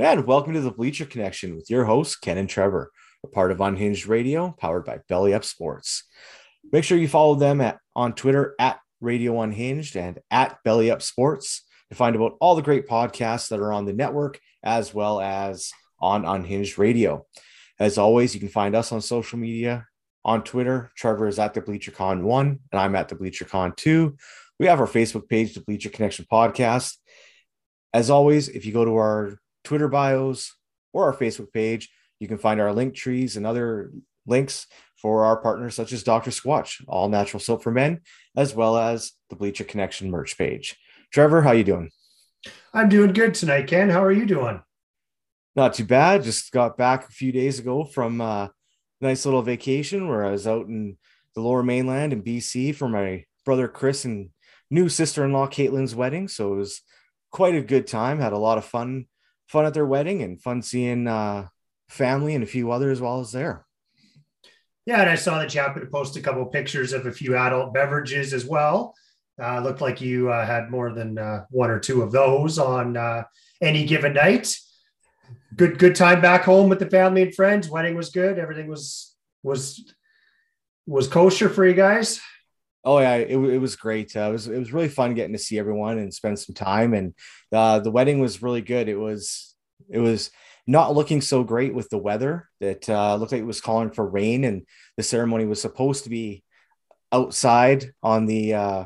And welcome to the Bleacher Connection with your hosts, Ken and Trevor, a part of Unhinged Radio, powered by Belly Up Sports. Make sure you follow them at, on Twitter at Radio Unhinged and at Belly Up Sports to find about all the great podcasts that are on the network as well as on Unhinged Radio. As always, you can find us on social media on Twitter. Trevor is at the BleacherCon1 and I'm at the BleacherCon2. We have our Facebook page, the Bleacher Connection Podcast. As always, if you go to our Twitter bios or our Facebook page, you can find our link trees and other links for our partners such as Dr. Squatch, all natural soap for men, as well as the Bleacher Connection merch page. Trevor, how you doing? I'm doing good tonight, Ken. How are you doing? Not too bad. Just got back a few days ago from a nice little vacation where I was out in the lower mainland in BC for my brother Chris and new sister-in-law Caitlin's wedding. So it was quite a good time. Had a lot of fun, fun at their wedding and fun seeing uh, family and a few others while I was there. Yeah, and I saw that you happened to post a couple of pictures of a few adult beverages as well. Uh, looked like you uh, had more than uh, one or two of those on uh, any given night. Good, good time back home with the family and friends. Wedding was good. Everything was was was kosher for you guys. Oh yeah, it, it was great. Uh, it was it was really fun getting to see everyone and spend some time. And uh, the wedding was really good. It was it was not looking so great with the weather. That uh, looked like it was calling for rain, and the ceremony was supposed to be outside on the uh,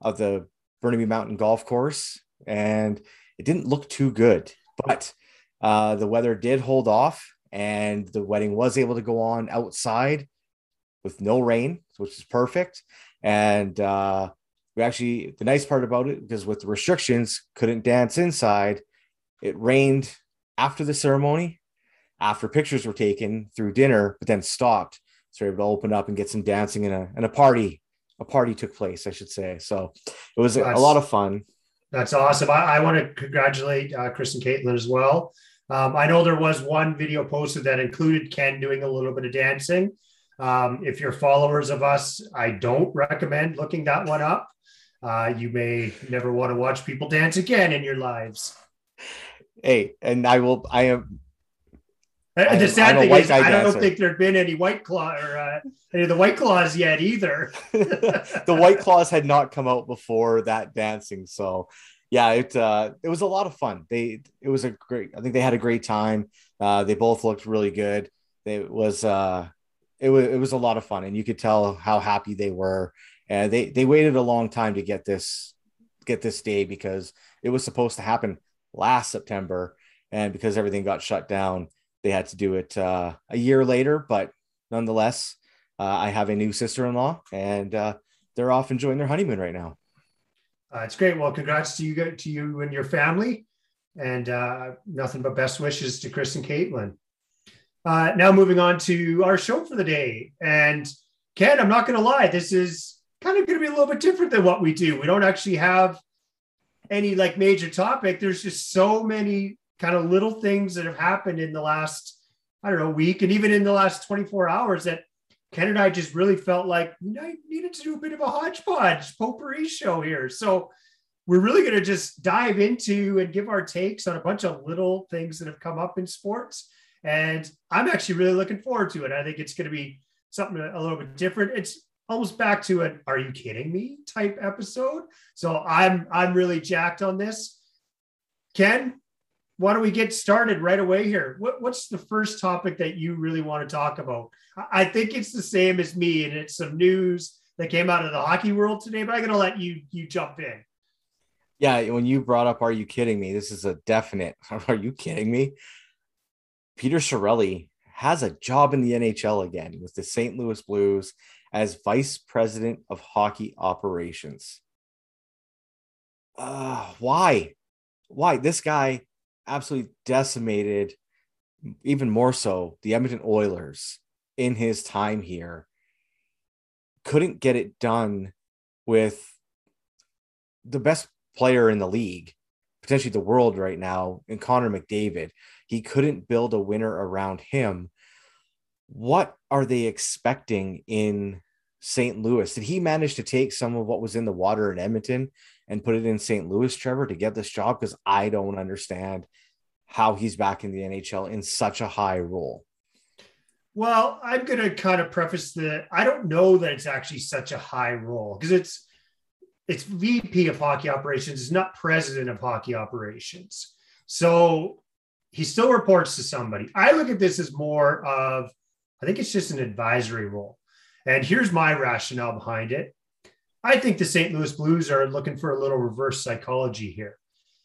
of the Burnaby Mountain Golf Course, and it didn't look too good. But uh, the weather did hold off, and the wedding was able to go on outside with no rain, which is perfect. And uh, we actually, the nice part about it, because with the restrictions, couldn't dance inside. It rained after the ceremony, after pictures were taken through dinner, but then stopped. So we were able to open up and get some dancing and a, and a party. A party took place, I should say. So it was that's, a lot of fun. That's awesome. I, I want to congratulate uh, Chris and Caitlin as well. Um, I know there was one video posted that included Ken doing a little bit of dancing. Um, if you're followers of us, I don't recommend looking that one up. Uh, you may never want to watch people dance again in your lives. Hey, and I will. I am. Uh, the sad thing is, I don't think there've been any white claw or uh, any of the white claws yet either. the white claws had not come out before that dancing, so yeah, it uh, it was a lot of fun. They it was a great. I think they had a great time. Uh, they both looked really good. It was uh, it was it was a lot of fun, and you could tell how happy they were. And they they waited a long time to get this get this day because it was supposed to happen last September, and because everything got shut down, they had to do it uh, a year later. But nonetheless, uh, I have a new sister in law, and uh, they're off enjoying their honeymoon right now. Uh, it's great. Well, congrats to you to you and your family, and uh, nothing but best wishes to Chris and Caitlin. Uh, now moving on to our show for the day. And Ken, I'm not going to lie, this is kind of going to be a little bit different than what we do. We don't actually have any like major topic. There's just so many kind of little things that have happened in the last, I don't know, week and even in the last 24 hours that Ken and I just really felt like I needed to do a bit of a hodgepodge potpourri show here. So we're really going to just dive into and give our takes on a bunch of little things that have come up in sports and I'm actually really looking forward to it. I think it's going to be something a little bit different. It's almost back to an "Are you kidding me?" type episode. So I'm I'm really jacked on this. Ken, why don't we get started right away here? What, what's the first topic that you really want to talk about? I think it's the same as me, and it's some news that came out of the hockey world today. But I'm going to let you you jump in. Yeah, when you brought up "Are you kidding me?" This is a definite. Are you kidding me? Peter Chiarelli has a job in the NHL again with the St. Louis Blues as vice president of hockey operations. Uh, why? Why? This guy absolutely decimated, even more so, the Edmonton Oilers in his time here. Couldn't get it done with the best player in the league, potentially the world right now, in Connor McDavid. He couldn't build a winner around him. What are they expecting in St. Louis? Did he manage to take some of what was in the water in Edmonton and put it in St. Louis, Trevor, to get this job? Because I don't understand how he's back in the NHL in such a high role? Well, I'm going to kind of preface that I don't know that it's actually such a high role because it's it's VP of hockey operations, it's not president of hockey operations. So he still reports to somebody. I look at this as more of, I think it's just an advisory role. And here's my rationale behind it. I think the St. Louis Blues are looking for a little reverse psychology here.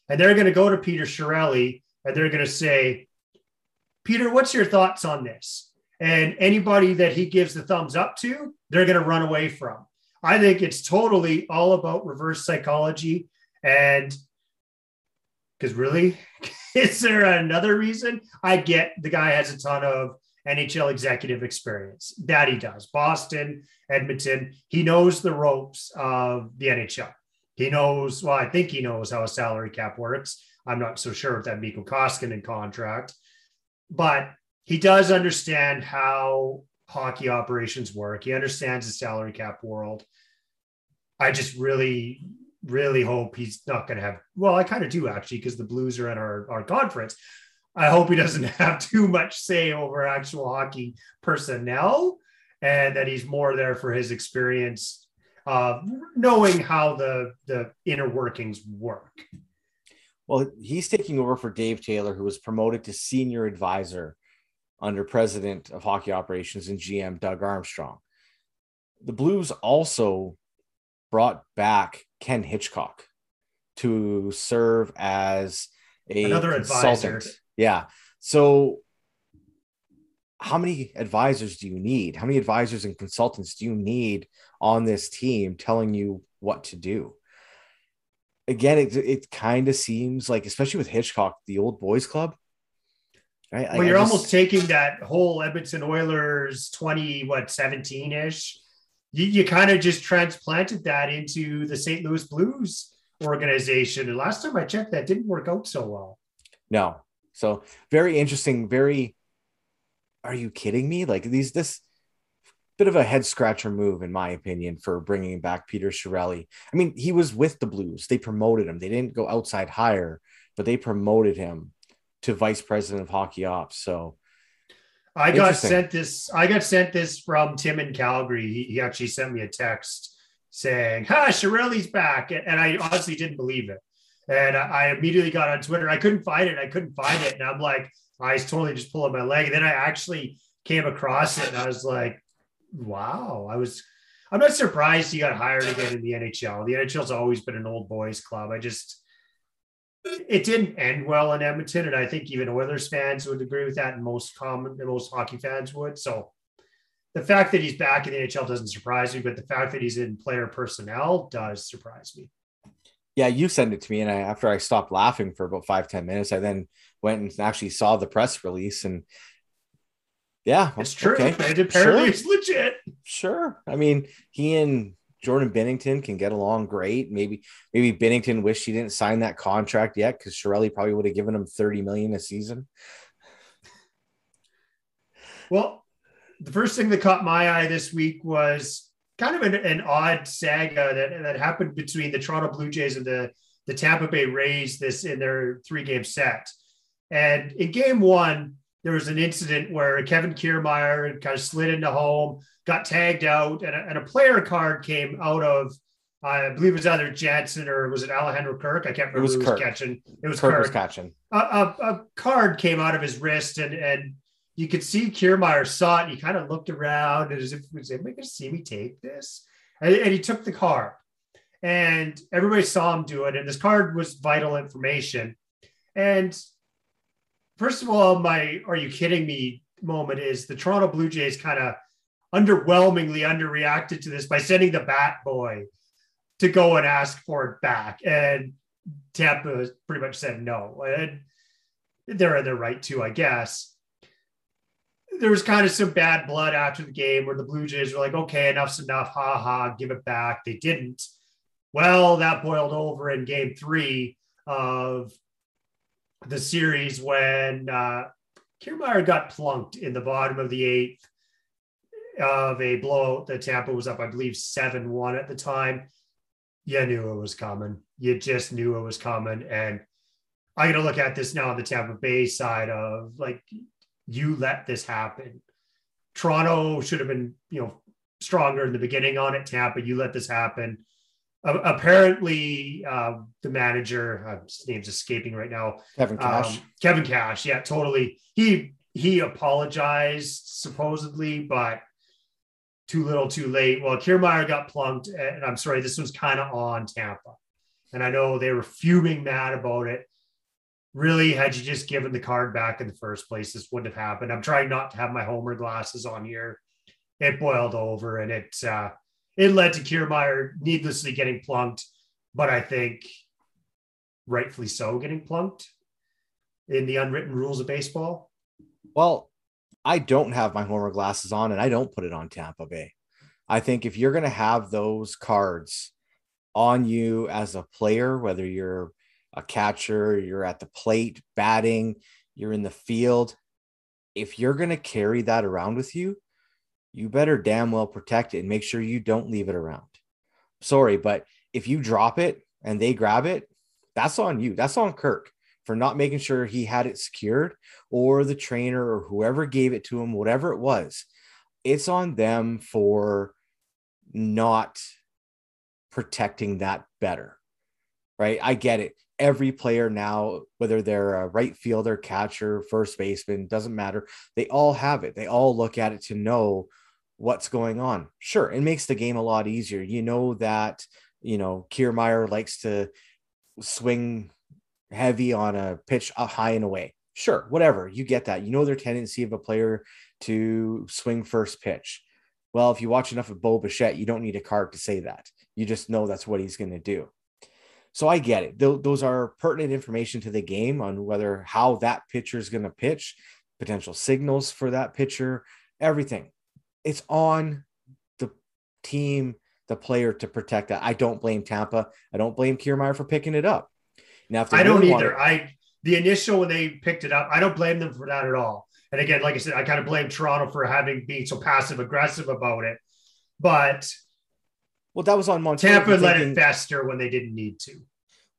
And they're going to go to Peter Chiarelli and they're going to say, Peter, what's your thoughts on this? And anybody that he gives the thumbs up to, they're going to run away from. I think it's totally all about reverse psychology. And because really, is there another reason? I get the guy has a ton of NHL executive experience. That he does. Boston, Edmonton. He knows the ropes of the NHL. He knows, well, I think he knows how a salary cap works. I'm not so sure if that Mikko Koskinen contract, but he does understand how hockey operations work. He understands the salary cap world. I just really, really hope he's not going to have. Well, I kind of do actually, because the Blues are in our, our conference. I hope he doesn't have too much say over actual hockey personnel and that he's more there for his experience, uh, knowing how the, the inner workings work. Well, he's taking over for Dave Taylor, who was promoted to senior advisor under president of hockey operations and GM Doug Armstrong. The Blues also brought back Ken Hitchcock to serve as a another consultant. advisor. Yeah. So how many advisors do you need? How many advisors and consultants do you need on this team telling you what to do? Again, it, it kind of seems like, especially with Hitchcock, the old boys club, Right? Well, you're just, almost taking that whole Edmonton Oilers 20, what, 17 ish. You, you kind of just transplanted that into the St. Louis Blues organization. And last time I checked, that didn't work out so well. No. So very interesting. Very, are you kidding me? Like these, this bit of a head scratcher move, in my opinion, for bringing back Peter Chiarelli. I mean, he was with the Blues. They promoted him. They didn't go outside hire, but they promoted him to vice president of hockey ops. So I got sent this. I got sent this from Tim in Calgary. He, he actually sent me a text saying, "Ha, Chiarelli's back," and I honestly didn't believe it. And I immediately got on Twitter. I couldn't find it. I couldn't find it, and I'm like, I was totally just pulling my leg. And then I actually came across it, and I was like, "Wow!" I was. I'm not surprised he got hired again in the NHL. The NHL's always been an old boys club. I just it didn't end well in Edmonton, and I think even Oilers fans would agree with that, and most common, most hockey fans would. So the fact that he's back in the NHL doesn't surprise me, but the fact that he's in player personnel does surprise me. Yeah, you sent it to me, and I, after I stopped laughing for about five ten minutes, I then went and actually saw the press release, and yeah, it's true. Okay. It apparently sure. it's legit. Sure. I mean, he and Jordan Binnington can get along great. Maybe maybe Binnington wished he didn't sign that contract yet because Chiarelli probably would have given him 30 million a season. Well, the first thing that caught my eye this week was kind of an, an odd saga that, that happened between the Toronto Blue Jays and the, the Tampa Bay Rays this in their three game set. And in game one, there was an incident where Kevin Kiermaier kind of slid into home, got tagged out, and a, and a player card came out of, I believe it was either Jansen or was it Alejandro Kirk? I can't remember it was who Kirk. was catching. It was Kirk, Kirk. was catching. A, a, a, card came out of his wrist, and and you could see Kiermaier saw it. He kind of looked around as if, was anybody going to see me take this? And, and he took the card, and everybody saw him do it. And this card was vital information. And first of all, my "Are you kidding me?" moment is the Toronto Blue Jays kind of underwhelmingly underreacted to this by sending the Bat Boy to go and ask for it back, and Tampa pretty much said no, and they're in their right to, I guess. There was kind of some bad blood after the game where the Blue Jays were like, "Okay, enough's enough, ha ha, give it back." They didn't. Well, that boiled over in Game Three of the series when uh, Kiermaier got plunked in the bottom of the eighth of a blowout that Tampa was up, I believe, 7 1 at the time. You knew it was coming. You just knew it was coming. And I got to look at this now on the Tampa Bay side of like, you let this happen. Toronto should have been, you know, stronger in the beginning on it. Tampa, you let this happen. Uh, apparently, uh, the manager, uh, his name's escaping right now. Kevin Cash. Um, Kevin Cash, yeah, totally. He he apologized supposedly, but too little, too late. Well, Kiermaier got plunked, and I'm sorry, this was kind of on Tampa, and I know they were fuming mad about it. Really, had you just given the card back in the first place, this wouldn't have happened. I'm trying not to have my Homer glasses on here. It boiled over, and it uh, it led to Kiermaier needlessly getting plunked, but I think rightfully so getting plunked in the unwritten rules of baseball. Well, I don't have my Homer glasses on and I don't put it on Tampa Bay. I think if you're going to have those cards on you as a player, whether you're a catcher, you're at the plate batting, you're in the field, if you're going to carry that around with you, you better damn well protect it and make sure you don't leave it around. Sorry, but if you drop it and they grab it, that's on you. That's on Kirk for not making sure he had it secured or the trainer or whoever gave it to him, whatever it was. It's on them for not protecting that better. Right? I get it. Every player now, whether they're a right fielder, catcher, first baseman, doesn't matter. They all have it. They all look at it to know what's going on. Sure, it makes the game a lot easier. You know that, you know, Kiermaier likes to swing heavy on a pitch high and away. Sure, whatever. You get that. You know their tendency of a player to swing first pitch. Well, if you watch enough of Bo Bichette, you don't need a card to say that. You just know that's what he's going to do. So I get it. Those are pertinent information to the game on whether how that pitcher is going to pitch, potential signals for that pitcher, everything. It's on the team, the player to protect that. I don't blame Tampa. I don't blame Kiermaier for picking it up. Now, if I don't either. I the initial when they picked it up, I don't blame them for that at all. And again, like I said, I kind of blame Toronto for having been so passive aggressive about it. But well, that was on Montoyo. Tampa let thinking, it fester when they didn't need to.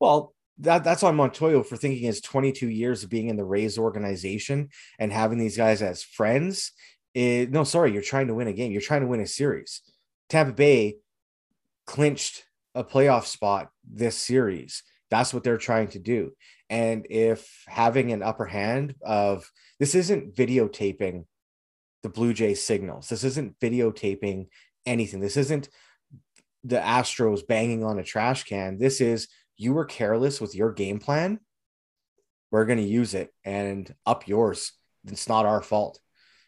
Well, that that's on Montoyo for thinking his 22 years of being in the Rays organization and having these guys as friends. It, no, sorry, you're trying to win a game. You're trying to win a series. Tampa Bay clinched a playoff spot this series. That's what they're trying to do. And if having an upper hand of this isn't videotaping the Blue Jays signals, this isn't videotaping anything. This isn't the Astros banging on a trash can. This is you were careless with your game plan. We're going to use it and up yours. It's not our fault.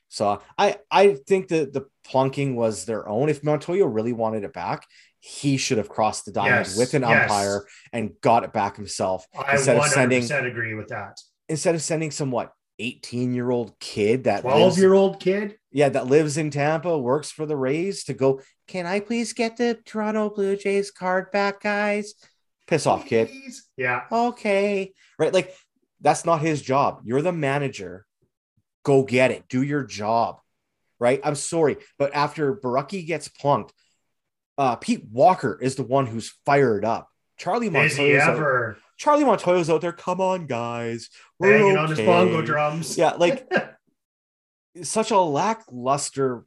So I I think that the plunking was their own. If Montoyo really wanted it back, he should have crossed the diamond yes, with an yes. umpire and got it back himself I instead of sending agree with that. Instead of sending some what 18 year old kid that 12 year old kid, yeah, that lives in Tampa, works for the Rays to go. Can I please get the Toronto Blue Jays card back, guys? Piss off, kid. Yeah. Okay. Right. Like that's not his job. You're the manager. Go get it. Do your job. Right. I'm sorry. But after Borucki gets plunked, uh, Pete Walker is the one who's fired up. Charlie Montoyo's out, Charlie Montoyo's out there. Come on, guys. We're Banging okay. on his bongo drums. Yeah, like such a lackluster,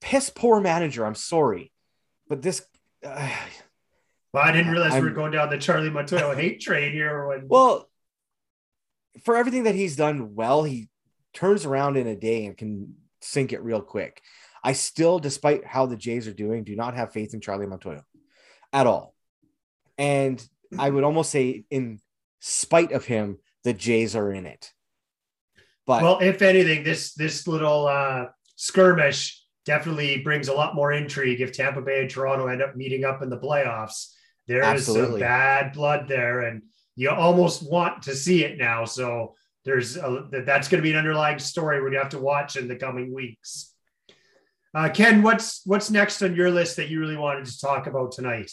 piss poor manager. I'm sorry, but this. Uh, well, I didn't realize I'm, we were going down the Charlie Montoyo hate train here. When... Well, for everything that he's done well, he turns around in a day and can sink it real quick. I still, despite how the Jays are doing, do not have faith in Charlie Montoyo at all. And I would almost say, in spite of him, the Jays are in it. But well, if anything, this this little uh, skirmish definitely brings a lot more intrigue. If Tampa Bay and Toronto end up meeting up in the playoffs, there Absolutely. is some bad blood there, and you almost want to see it now. So there's a, that's going to be an underlying story we're going to have to watch in the coming weeks. Uh, Ken, what's what's next on your list that you really wanted to talk about tonight?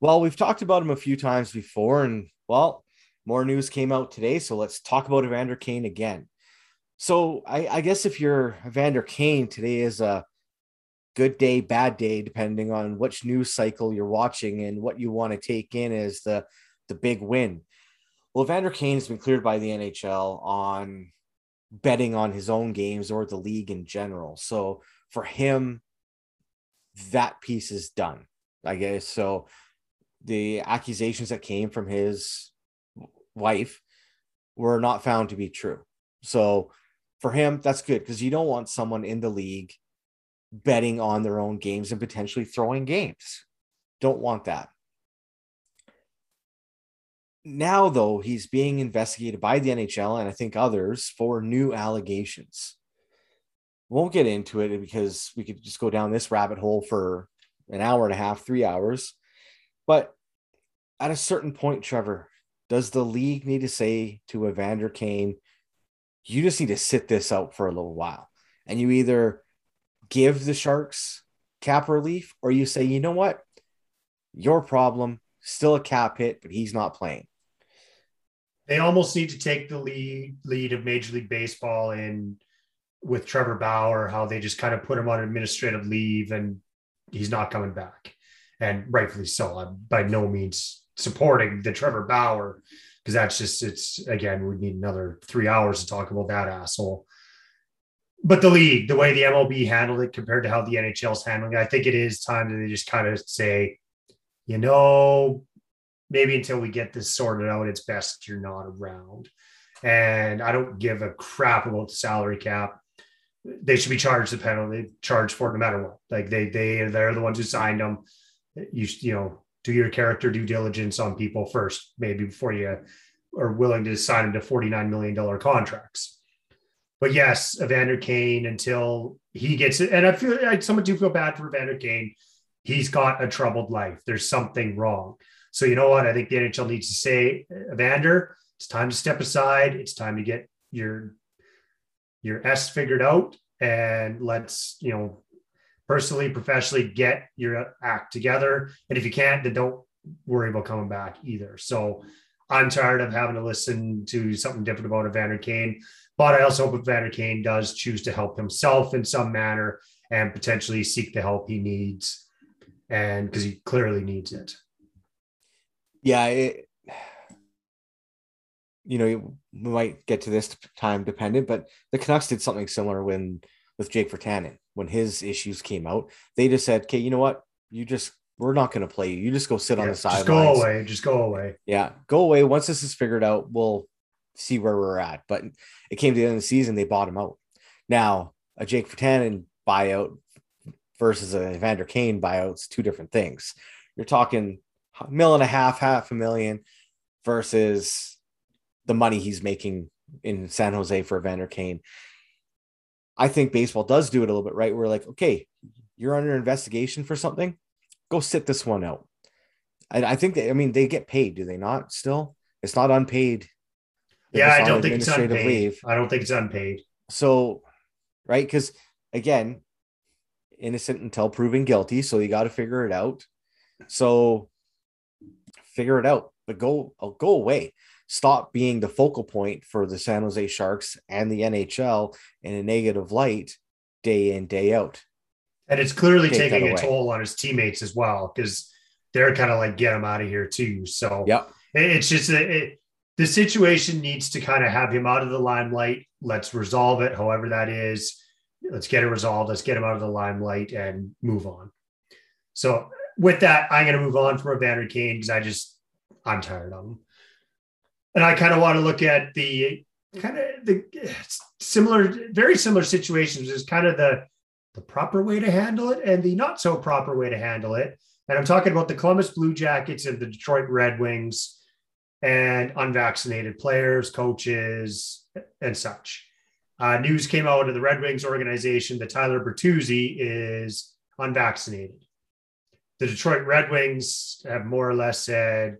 Well, we've talked about him a few times before, and well, more news came out today. So let's talk about Evander Kane again. So I, I guess if you're Evander Kane, today is a good day, bad day, depending on which news cycle you're watching and what you want to take in as the the big win. Well, Evander Kane has been cleared by the NHL on betting on his own games or the league in general. So for him, that piece is done, I guess. So the accusations that came from his wife were not found to be true. So for him, that's good because you don't want someone in the league betting on their own games and potentially throwing games. Don't want that. Now, though, he's being investigated by the NHL and I think others for new allegations. Won't get into it because we could just go down this rabbit hole for an hour and a half, three hours. But at a certain point, Trevor, does the league need to say to Evander Kane, you just need to sit this out for a little while? And you either give the Sharks cap relief or you say, you know what? Your problem, still a cap hit, but he's not playing. They almost need to take the lead lead of Major League Baseball in with Trevor Bauer, how they just kind of put him on administrative leave and he's not coming back. And rightfully so. I'm by no means supporting the Trevor Bauer because that's just it's again, we need another three hours to talk about that asshole but the league, the way the MLB handled it compared to how the NHL's handling it, I think it is time that they just kind of say, you know, maybe until we get this sorted out, it's best you're not around. And I don't give a crap about the salary cap. They should be charged the penalty, charged for it no matter what. Like they they they're the ones who signed them. You you know do your character due diligence on people first, maybe before you are willing to sign them to forty nine million dollar contracts but yes, Evander Kane until he gets it. And I feel like someone do feel bad for Evander Kane. He's got a troubled life. There's something wrong. So you know what? I think the NHL needs to say, Evander, it's time to step aside. It's time to get your your S figured out, and let's you know personally, professionally get your act together. And if you can't, then don't worry about coming back either. So I'm tired of having to listen to something different about Evander Kane. But I also hope Evander Kane does choose to help himself in some manner and potentially seek the help he needs, and because he clearly needs it. Yeah, it, you know, we might get to this time dependent, but the Canucks did something similar when with Jake Virtanen when his issues came out. They just said, "Okay, you know what? You just we're not going to play you. You just go sit yeah, on the sidelines. Just go away. Just go away. Yeah, go away. Once this is figured out, we'll see where we're at. But it came to the end of the season, they bought him out. Now, a Jake Virtanen buyout versus a Evander Kane buyout's two different things. You're talking million and a half, half a million versus the money he's making in San Jose for Evander Kane. I think baseball does do it a little bit right. We're like, okay, you're under investigation for something go sit this one out. I, I think they, I mean, they get paid, do they not? Still, it's not unpaid. Yeah, I don't think it's unpaid. Leave. I don't think it's unpaid. So, right, because again, innocent until proven guilty, so you got to figure it out. So, figure it out, but go, I'll go away. Stop being the focal point for the San Jose Sharks and the NHL in a negative light day in day out. And it's clearly taking a toll on his teammates as well because they're kind of like get him out of here too. So yeah, it's just it, the situation needs to kind of have him out of the limelight. Let's resolve it, however that is. Let's get it resolved. Let's get him out of the limelight and move on. So with that, I'm going to move on from Evander Kane because I just I'm tired of him, and I kind of want to look at the kind of the similar, very similar situations. Is kind of the the proper way to handle it and the not so proper way to handle it. And I'm talking about the Columbus Blue Jackets and the Detroit Red Wings and unvaccinated players, coaches, and such. Uh, news came out of the Red Wings organization that Tyler Bertuzzi is unvaccinated. The Detroit Red Wings have more or less said,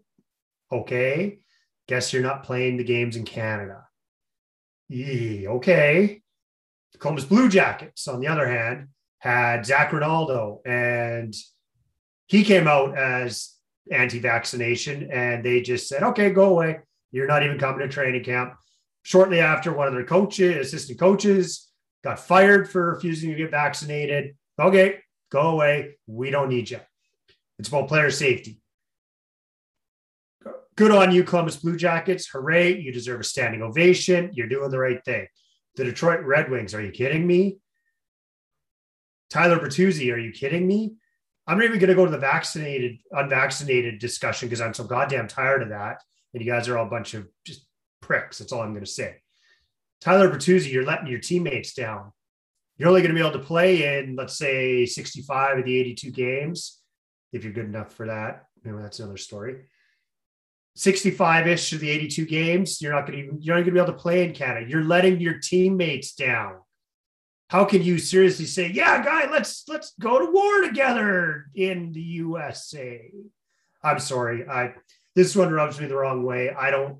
okay, guess you're not playing the games in Canada. Yee, okay. The Columbus Blue Jackets, on the other hand, had Zach Rinaldo, and he came out as anti-vaccination, and they just said, "Okay, go away. You're not even coming to training camp." Shortly after, one of their coaches, assistant coaches, got fired for refusing to get vaccinated. Okay, go away. We don't need you. It's about player safety. good on you, Columbus Blue Jackets. Hooray. You deserve a standing ovation. You're doing the right thing. The Detroit Red Wings, are you kidding me? Tyler Bertuzzi, are you kidding me? I'm not even going to go to the vaccinated, unvaccinated discussion because I'm so goddamn tired of that. And you guys are all a bunch of just pricks. That's all I'm going to say. Tyler Bertuzzi, you're letting your teammates down. You're only going to be able to play in, let's say, 65 of the 82 games, if you're good enough for that. That's another story. 65-ish of the 82 games, you're not going to even, you're not going to be able to play in Canada. You're letting your teammates down. How can you seriously say, yeah, guy, let's let's go to war together in the USA? I'm sorry. I this one rubs me the wrong way. I don't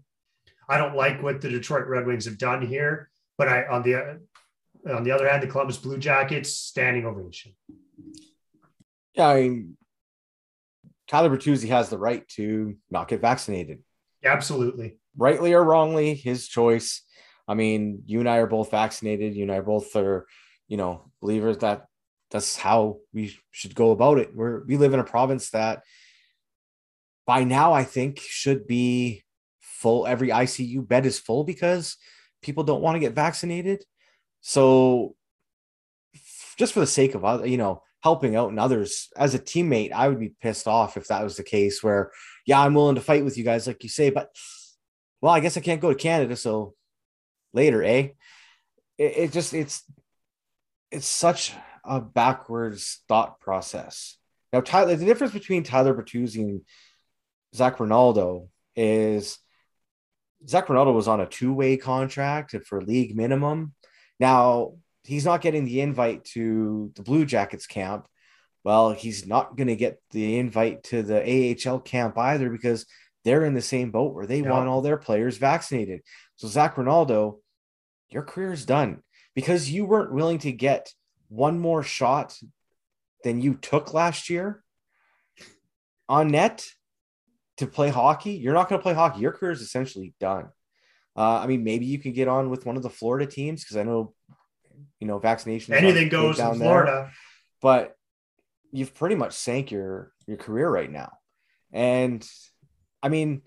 I don't like what the Detroit Red Wings have done here, but I on the on the other hand, the Columbus Blue Jackets standing ovation. Yeah, I mean, Tyler Bertuzzi has the right to not get vaccinated. Absolutely, rightly or wrongly, his choice. I mean, you and I are both vaccinated. You and I both are, you know, believers that that's how we should go about it. We're we live in a province that by now I think should be full. Every ICU bed is full because people don't want to get vaccinated. So just for the sake of other, you know, helping out and others as a teammate, I would be pissed off if that was the case where, yeah, I'm willing to fight with you guys, like you say, but well, I guess I can't go to Canada. So later, eh? It, it just, it's, it's such a backwards thought process. Now, Tyler, the difference between Tyler Bertuzzi and Zach Rinaldo is Zach Rinaldo was on a two way contract for league minimum. Now, he's not getting the invite to the Blue Jackets camp. Well, he's not going to get the invite to the AHL camp either because they're in the same boat where they want all their players vaccinated. So, Zach Rinaldo, your career is done because you weren't willing to get one more shot than you took last year on net to play hockey, you're not going to play hockey. Your career is essentially done. Uh, I mean, maybe you can get on with one of the Florida teams because I know, you know, vaccination. Anything goes down in Florida, there, but you've pretty much sank your your career right now. And I mean,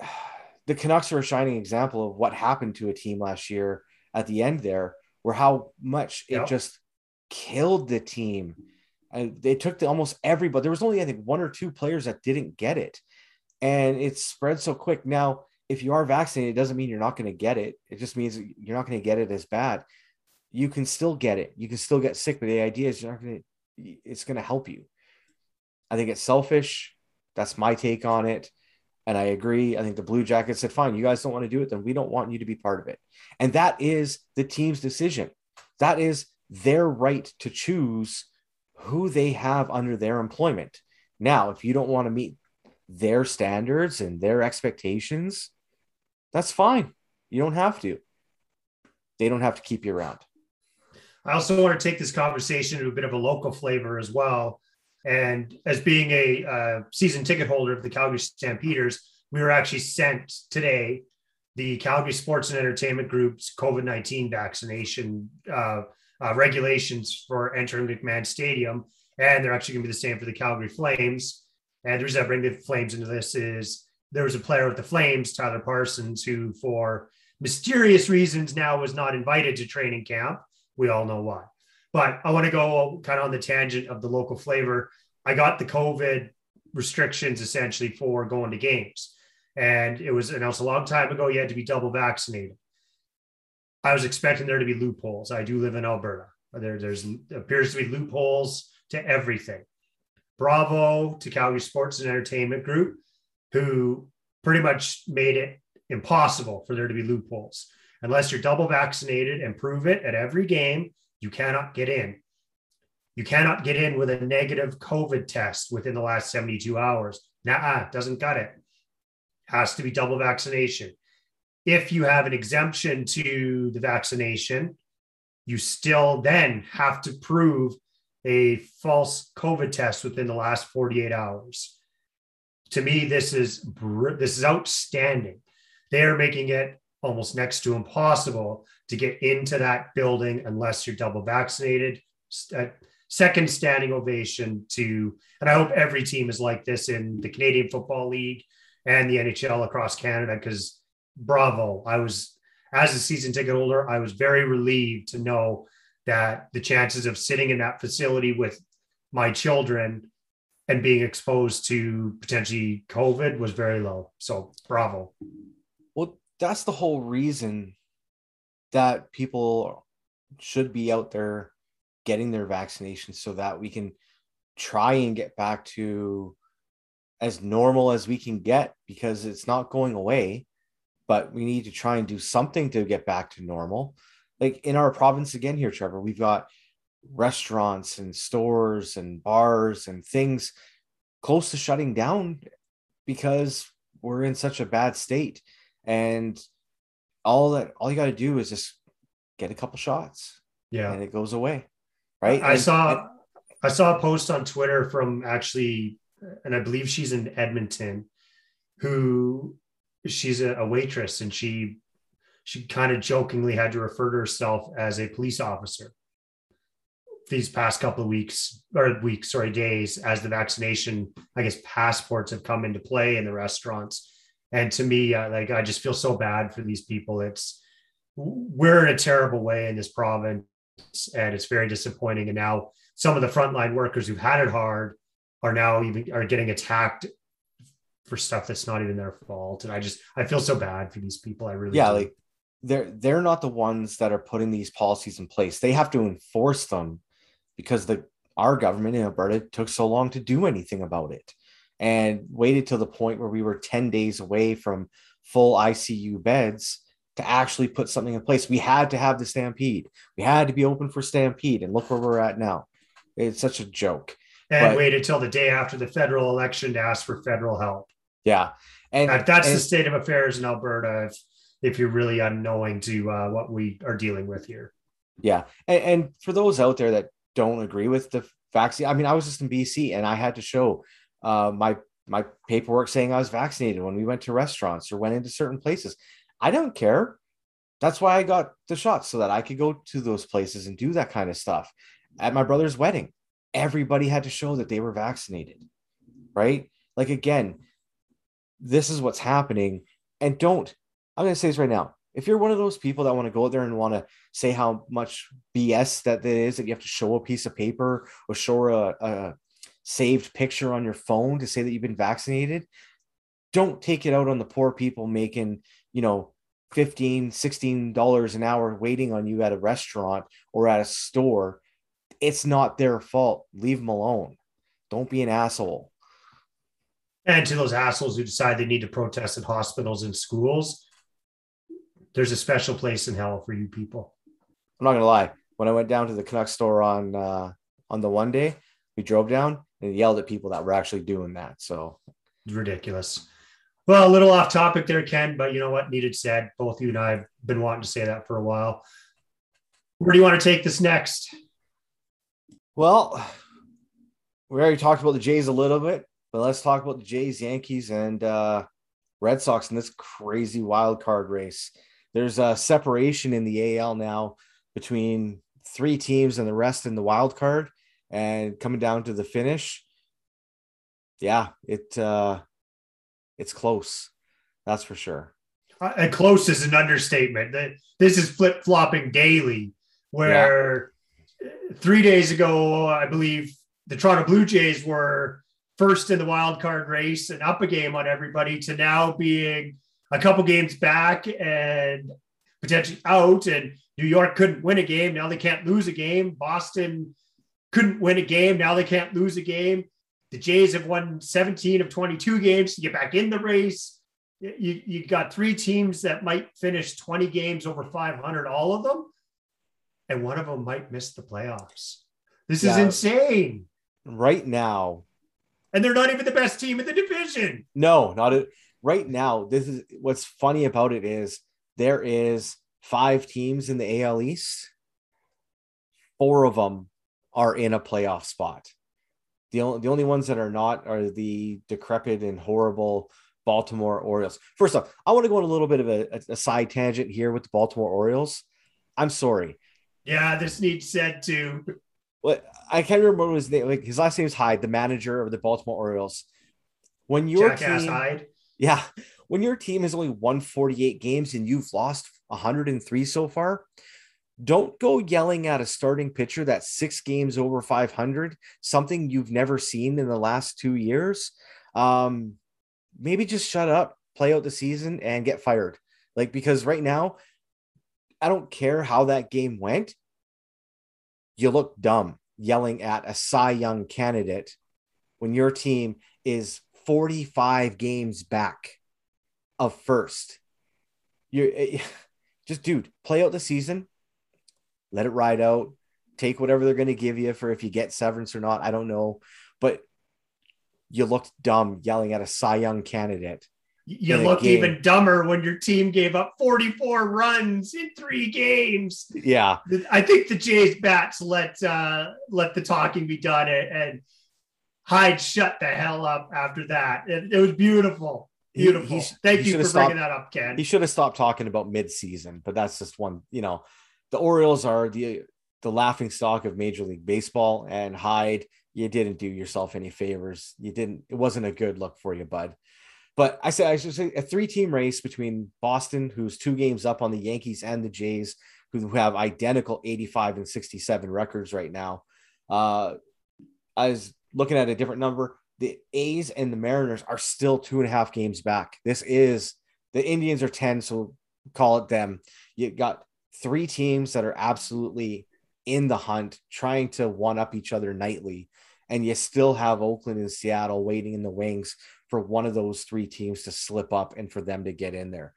the Canucks are a shining example of what happened to a team last year at the end there, where how much it yep. just killed the team and they took the almost everybody. There was only I think one or two players that didn't get it, and it spread so quick. Now, if you are vaccinated, it doesn't mean you're not going to get it. It just means you're not going to get it as bad. You can still get it. You can still get sick, but the idea is you're not going to. It's going to help you. I think it's selfish. That's my take on it. And I agree. I think the Blue Jackets said, fine, you guys don't want to do it, then we don't want you to be part of it. And that is the team's decision. That is their right to choose who they have under their employment. Now, if you don't want to meet their standards and their expectations, that's fine. You don't have to. They don't have to keep you around. I also want to take this conversation to a bit of a local flavor as well. And as being a uh, season ticket holder of the Calgary Stampeders, we were actually sent today the Calgary Sports and Entertainment Group's COVID 19 vaccination uh, uh, regulations for entering McMahon Stadium, and they're actually going to be the same for the Calgary Flames. And the reason I bring the Flames into this is there was a player with the Flames, Tyler Parsons, who for mysterious reasons now was not invited to training camp. We all know why. But I want to go kind of on the tangent of the local flavor. I got the COVID restrictions essentially for going to games. And it was announced a long time ago you had to be double vaccinated. I was expecting there to be loopholes. I do live in Alberta. There there's appears to be loopholes to everything. Bravo to Calgary Sports and Entertainment Group, who pretty much made it impossible for there to be loopholes. Unless you're double vaccinated and prove it at every game, you cannot get in. You cannot get in with a negative COVID test within the last 72 hours. Nah, doesn't cut it. Has to be double vaccination if you have an exemption to the vaccination, you still then have to prove a false COVID test within the last 48 hours. To me, this is this is outstanding. They are making it almost next to impossible to get into that building unless you're double vaccinated. Uh, second standing ovation to, and I hope every team is like this in the Canadian Football League and the NHL across Canada because bravo. I was, as a season ticket holder, I was very relieved to know that the chances of sitting in that facility with my children and being exposed to potentially COVID was very low. So bravo. Well, that's the whole reason that people should be out there getting their vaccinations so that we can try and get back to as normal as we can get because it's not going away but we need to try and do something to get back to normal. Like in our province again here trevor we've got restaurants and stores and bars and things close to shutting down because we're in such a bad state and all that all you got to do is just get a couple shots. Yeah. And it goes away right? I and, saw and, i saw a post on twitter from actually and i believe she's in edmonton who she's a, a waitress and she she kind of jokingly had to refer to herself as a police officer these past couple of weeks or weeks sorry days as the vaccination i guess passports have come into play in the restaurants and to me uh, like i just feel so bad for these people. It's we're in a terrible way in this province and it's very disappointing. And now some of the frontline workers who've had it hard are now even are getting attacked for stuff that's not even their fault. And i just i feel so bad for these people. I really yeah do. like they're they're not the ones that are putting these policies in place. They have to enforce them because the our government in alberta took so long to do anything about it and waited till the point where we were 10 days away from full icu beds to actually put something in place. We had to have the stampede. We had to be open for stampede and look where we're at now. It's such a joke. And but- waited till the day after the federal election to ask for federal help. Yeah. And That- that's and- the state of affairs in alberta if, if you're really unknowing to uh, what we are dealing with here. Yeah. And, and for those out there that don't agree with the vaccine, I mean, I was just in BC and I had to show uh, my my paperwork saying I was vaccinated when we went to restaurants or went into certain places. I don't care. That's why I got the shot so that I could go to those places and do that kind of stuff. At my brother's wedding, everybody had to show that they were vaccinated, right? Like, again, this is what's happening. And don't, I'm going to say this right now. If you're one of those people that want to go out there and want to say how much BS that it is that you have to show a piece of paper or show a, a saved picture on your phone to say that you've been vaccinated, don't take it out on the poor people making, you know, 15 16 dollars an hour waiting on you at a restaurant or at a store. It's not their fault. Leave them alone. Don't be an asshole. And to those assholes who decide they need to protest at hospitals and schools there's a special place in hell for you people. I'm not gonna lie. When i went down to the canuck store on uh on the one day we drove down and yelled at people that were actually doing that so ridiculous. Well, a little off topic there, Ken, but you know what? Needed said. Both you and I have been wanting to say that for a while. Where do you want to take this next? Well, we already talked about the Jays a little bit, but let's talk about the Jays, Yankees, and uh, Red Sox in this crazy wild card race. There's a separation in the AL now between three teams and the rest in the wild card, and coming down to the finish. Yeah, it uh, it's close. That's for sure. Uh, and close is an understatement. That This is flip flopping daily, where three days ago, I believe the Toronto Blue Jays were first in the wild card race and up a game on everybody to now being a couple games back and potentially out. And New York couldn't win a game. Now they can't lose a game. Boston couldn't win a game. Now they can't lose a game. The Jays have won 17 of 22 games to get back in the race. You, you got three teams that might finish 20 games over 500, all of them, and one of them might miss the playoffs. This is insane. Right now, And they're not even the best team in the division. No, not it. Right now, this is what's funny about it is there is five teams in the AL East. Four of them are in a playoff spot. The only the only ones that are not are the decrepit and horrible Baltimore Orioles. First off, I want to go on a little bit of a, a side tangent here with the Baltimore Orioles. I'm sorry. Yeah, this needs said too. What I can't remember his name. Like his last name is Hyde, the manager of the Baltimore Orioles. When your Jackass team, Hyde. Yeah. When your team has only won 48 games and you've lost 103 so far, don't go yelling at a starting pitcher that's six games over 500, something you've never seen in the last two years. Um, maybe just shut up, play out the season, and get fired. Like, because right now, I don't care how that game went. You look dumb yelling at a Cy Young candidate when your team is 45 games back of first. You're just, dude, play out the season, let it ride out, take whatever they're going to give you for if you get severance or not. I don't know. But you looked dumb yelling at a Cy Young candidate you look even dumber when your team gave up 44 runs in three games. Yeah. I think the Jays bats let uh let the talking be done and, and Hyde shut the hell up after that. It, it was beautiful. Beautiful. He, Thank he you for stopped, bringing that up, Ken. He should have stopped talking about mid-season, but that's just one, you know, the Orioles are the the laughing stock of Major League Baseball and Hyde, you didn't do yourself any favors. You didn't, it wasn't a good look for you, bud. But I said I should say a three-team race between Boston, who's two games up on the Yankees and the Jays, who have identical 85 and 67 records right now. Uh, I was looking at a different number. The A's and the Mariners are still two and a half games back. This is the Indians are 10, so call it them. You got three teams that are absolutely in the hunt, trying to one up each other nightly. And you still have Oakland and Seattle waiting in the wings for one of those three teams to slip up and for them to get in there.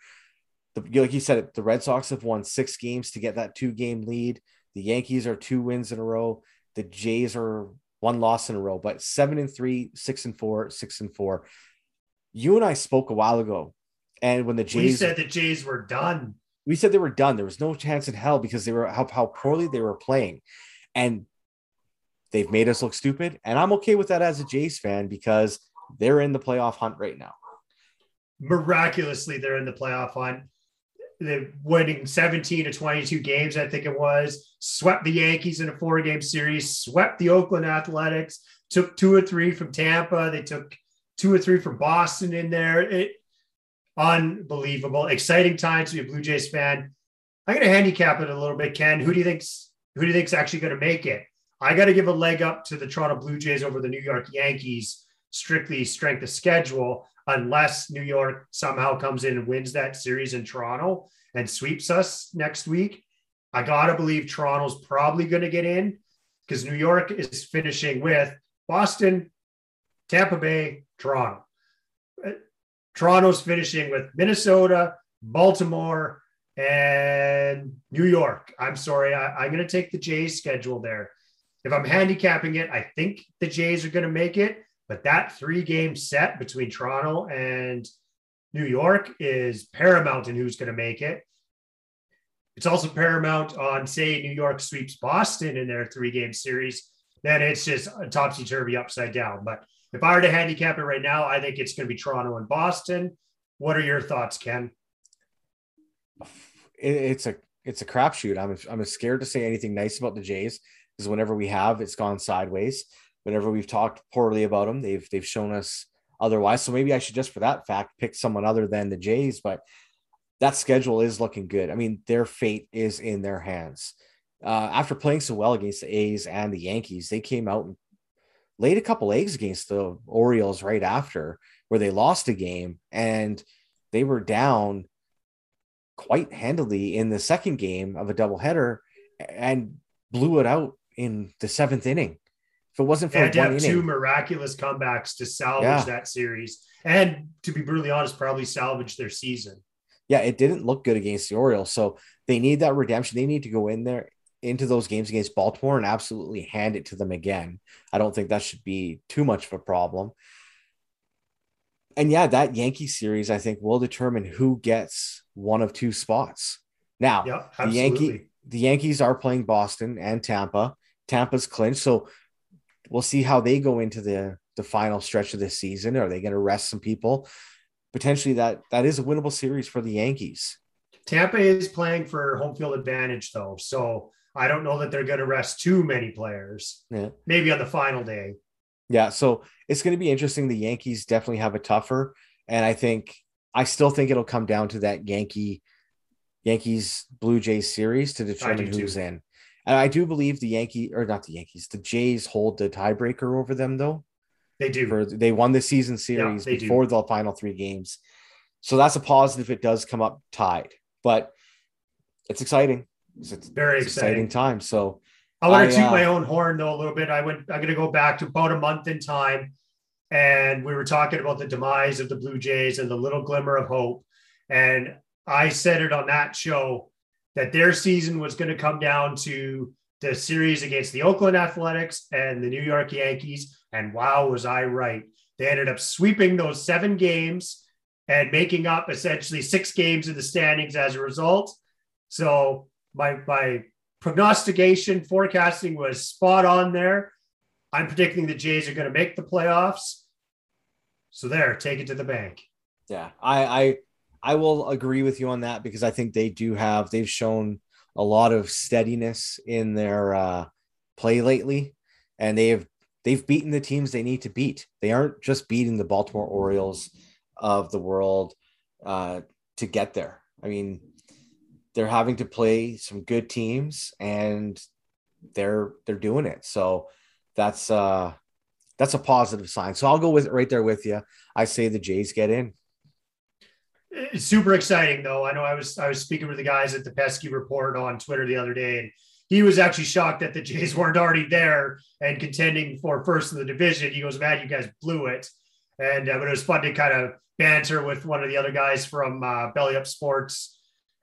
The, like you said, the Red Sox have won six games to get that two game lead. The Yankees are two wins in a row. The Jays are one loss in a row, but seven and three, six and four, six and four. You and I spoke a while ago, and when the Jays we said the Jays were done, we said they were done. There was no chance in hell because they were how, how poorly they were playing, and they've made us look stupid. And I'm okay with that as a Jays fan because they're in the playoff hunt right now. Miraculously, they're in the playoff hunt. They're winning 17 to 22 games, I think it was. Swept the Yankees in a four game series, swept the Oakland Athletics, took two or three from Tampa. They took two or three from Boston in there. It unbelievable. Exciting times to be a Blue Jays fan. I'm going to handicap it a little bit, Ken. Who do you think's who do you think's actually going to make it? I got to give a leg up to the Toronto Blue Jays over the New York Yankees strictly strength of schedule unless New York somehow comes in and wins that series in Toronto and sweeps us next week. I got to believe Toronto's probably going to get in because New York is finishing with Boston, Tampa Bay, Toronto. Toronto's finishing with Minnesota, Baltimore, and New York. I'm sorry, I, am going to take the Jays schedule there. If I'm handicapping it, I think the Jays are going to make it. But that three game set between Toronto and New York is paramount in who's going to make it. It's also paramount on, say, New York sweeps Boston in their three game series. Then it's just topsy turvy upside down. But if I were to handicap it right now, I think it's going to be Toronto and Boston. What are your thoughts, Ken? It's a it's a crapshoot. I'm I'm scared to say anything nice about the Jays because whenever we have, it's gone sideways whenever we've talked poorly about them, they've they've shown us otherwise. So maybe I should just for that fact pick someone other than the Jays, but that schedule is looking good. I mean, their fate is in their hands. Uh, after playing so well against the A's and the Yankees, they came out and laid a couple eggs against the Orioles right after, where they lost a game and they were down quite handily in the second game of a doubleheader and blew it out in the seventh inning. If it wasn't for have inning, two miraculous comebacks to salvage yeah. that series, and to be brutally honest, probably salvage their season. Yeah, it didn't look good against the Orioles, so they need that redemption. They need to go in there into those games against Baltimore and absolutely hand it to them again. I don't think that should be too much of a problem. And yeah, that Yankee series, I think, will determine who gets one of two spots. Now, yeah, the Yankee the Yankees are playing Boston and Tampa. Tampa's clinched, so we'll see how they go into the the final stretch of this season. Are they going to rest some people? Potentially, that that is a winnable series for the Yankees. Tampa is playing for home field advantage, though, so I don't know that they're going to rest too many players. Yeah. Maybe on the final day. Yeah, so it's going to be interesting. The Yankees definitely have a tougher, And I think I still think it'll come down to that Yankee Yankees Blue Jays series to determine who's too. in. And I do believe the Yankee or not the Yankees, the Jays hold the tiebreaker over them though. They do. For, they won the season series yeah, before do. the final three games. So that's a positive. It does come up tied, but it's exciting. It's, it's very it's exciting. exciting time. So I want to toot uh, my own horn though a little bit. I went. I'm going to go back to about a month in time, and we were talking about the demise of the Blue Jays and the little glimmer of hope. And I said it on that show that their season was going to come down to the series against the Oakland Athletics and the New York Yankees. And wow, was I right? They ended up sweeping those seven games and making up essentially six games in the standings as a result. So my my prognostication forecasting was spot on there. I'm predicting the Jays are going to make the playoffs. So there, take it to the bank. Yeah, I I I will agree with you on that because I think they do have they've shown a lot of steadiness in their uh, play lately, and they have they've beaten the teams they need to beat. They aren't just beating the Baltimore Orioles of the world uh, to get there. I mean, they're having to play some good teams, and they're they're doing it. So that's uh that's a positive sign. So I'll go with right there with you. I say the Jays get in. It's super exciting though. I know I was I was speaking with the guys at the Pesky Report on Twitter the other day, and he was actually shocked that the Jays weren't already there and contending for first in the division. He goes, "Man, you guys blew it," and uh, but it was fun to kind of banter with one of the other guys from uh, Belly Up Sports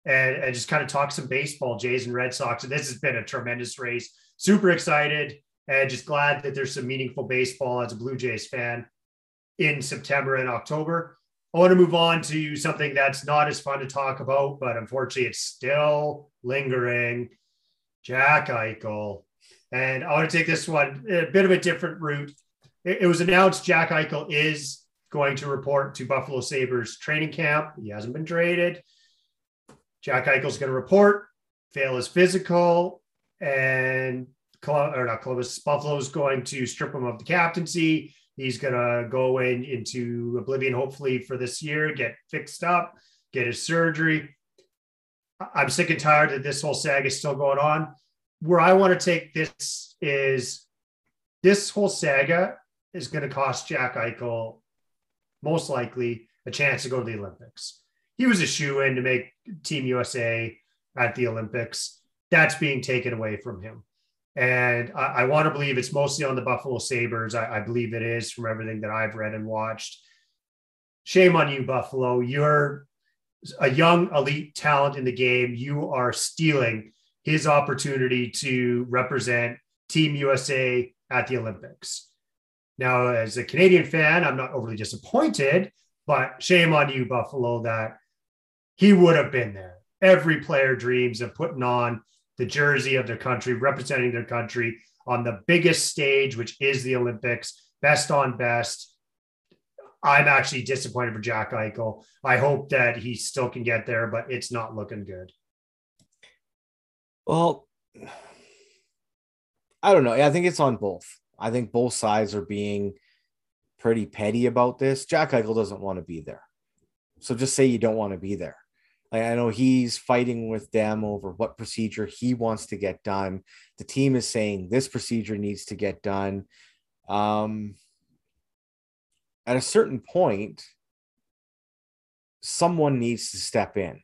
and, and just kind of talk some baseball, Jays and Red Sox. And this has been a tremendous race. Super excited and just glad that there's some meaningful baseball as a Blue Jays fan in September and October. I want to move on to something that's not as fun to talk about, but unfortunately, it's still lingering. Jack Eichel. And I want to take this one a bit of a different route. It, it was announced Jack Eichel is going to report to Buffalo Sabres training camp. He hasn't been traded. Jack Eichel's going to report, fail his physical, and or not Columbus, Buffalo's going to strip him of the captaincy. He's going to go away into oblivion, hopefully, for this year, get fixed up, get his surgery. I'm sick and tired that this whole saga is still going on. Where I want to take this is this whole saga is going to cost Jack Eichel most likely a chance to go to the Olympics. He was a shoe in to make Team USA at the Olympics. That's being taken away from him. And I, I want to believe it's mostly on the Buffalo Sabres. I, I believe it is from everything that I've read and watched. Shame on you, Buffalo. You're a young elite talent in the game. You are stealing his opportunity to represent Team USA at the Olympics. Now, as a Canadian fan, I'm not overly disappointed, but shame on you, Buffalo, that he would have been there. Every player dreams of putting on the jersey of their country, representing their country on the biggest stage, which is the Olympics, best on best. I'm actually disappointed for Jack Eichel. I hope that he still can get there, but it's not looking good. Well, I don't know. I think it's on both. I think both sides are being pretty petty about this. Jack Eichel doesn't want to be there. So just say you don't want to be there. I know he's fighting with them over what procedure he wants to get done. The team is saying this procedure needs to get done. Um, at a certain point, someone needs to step in,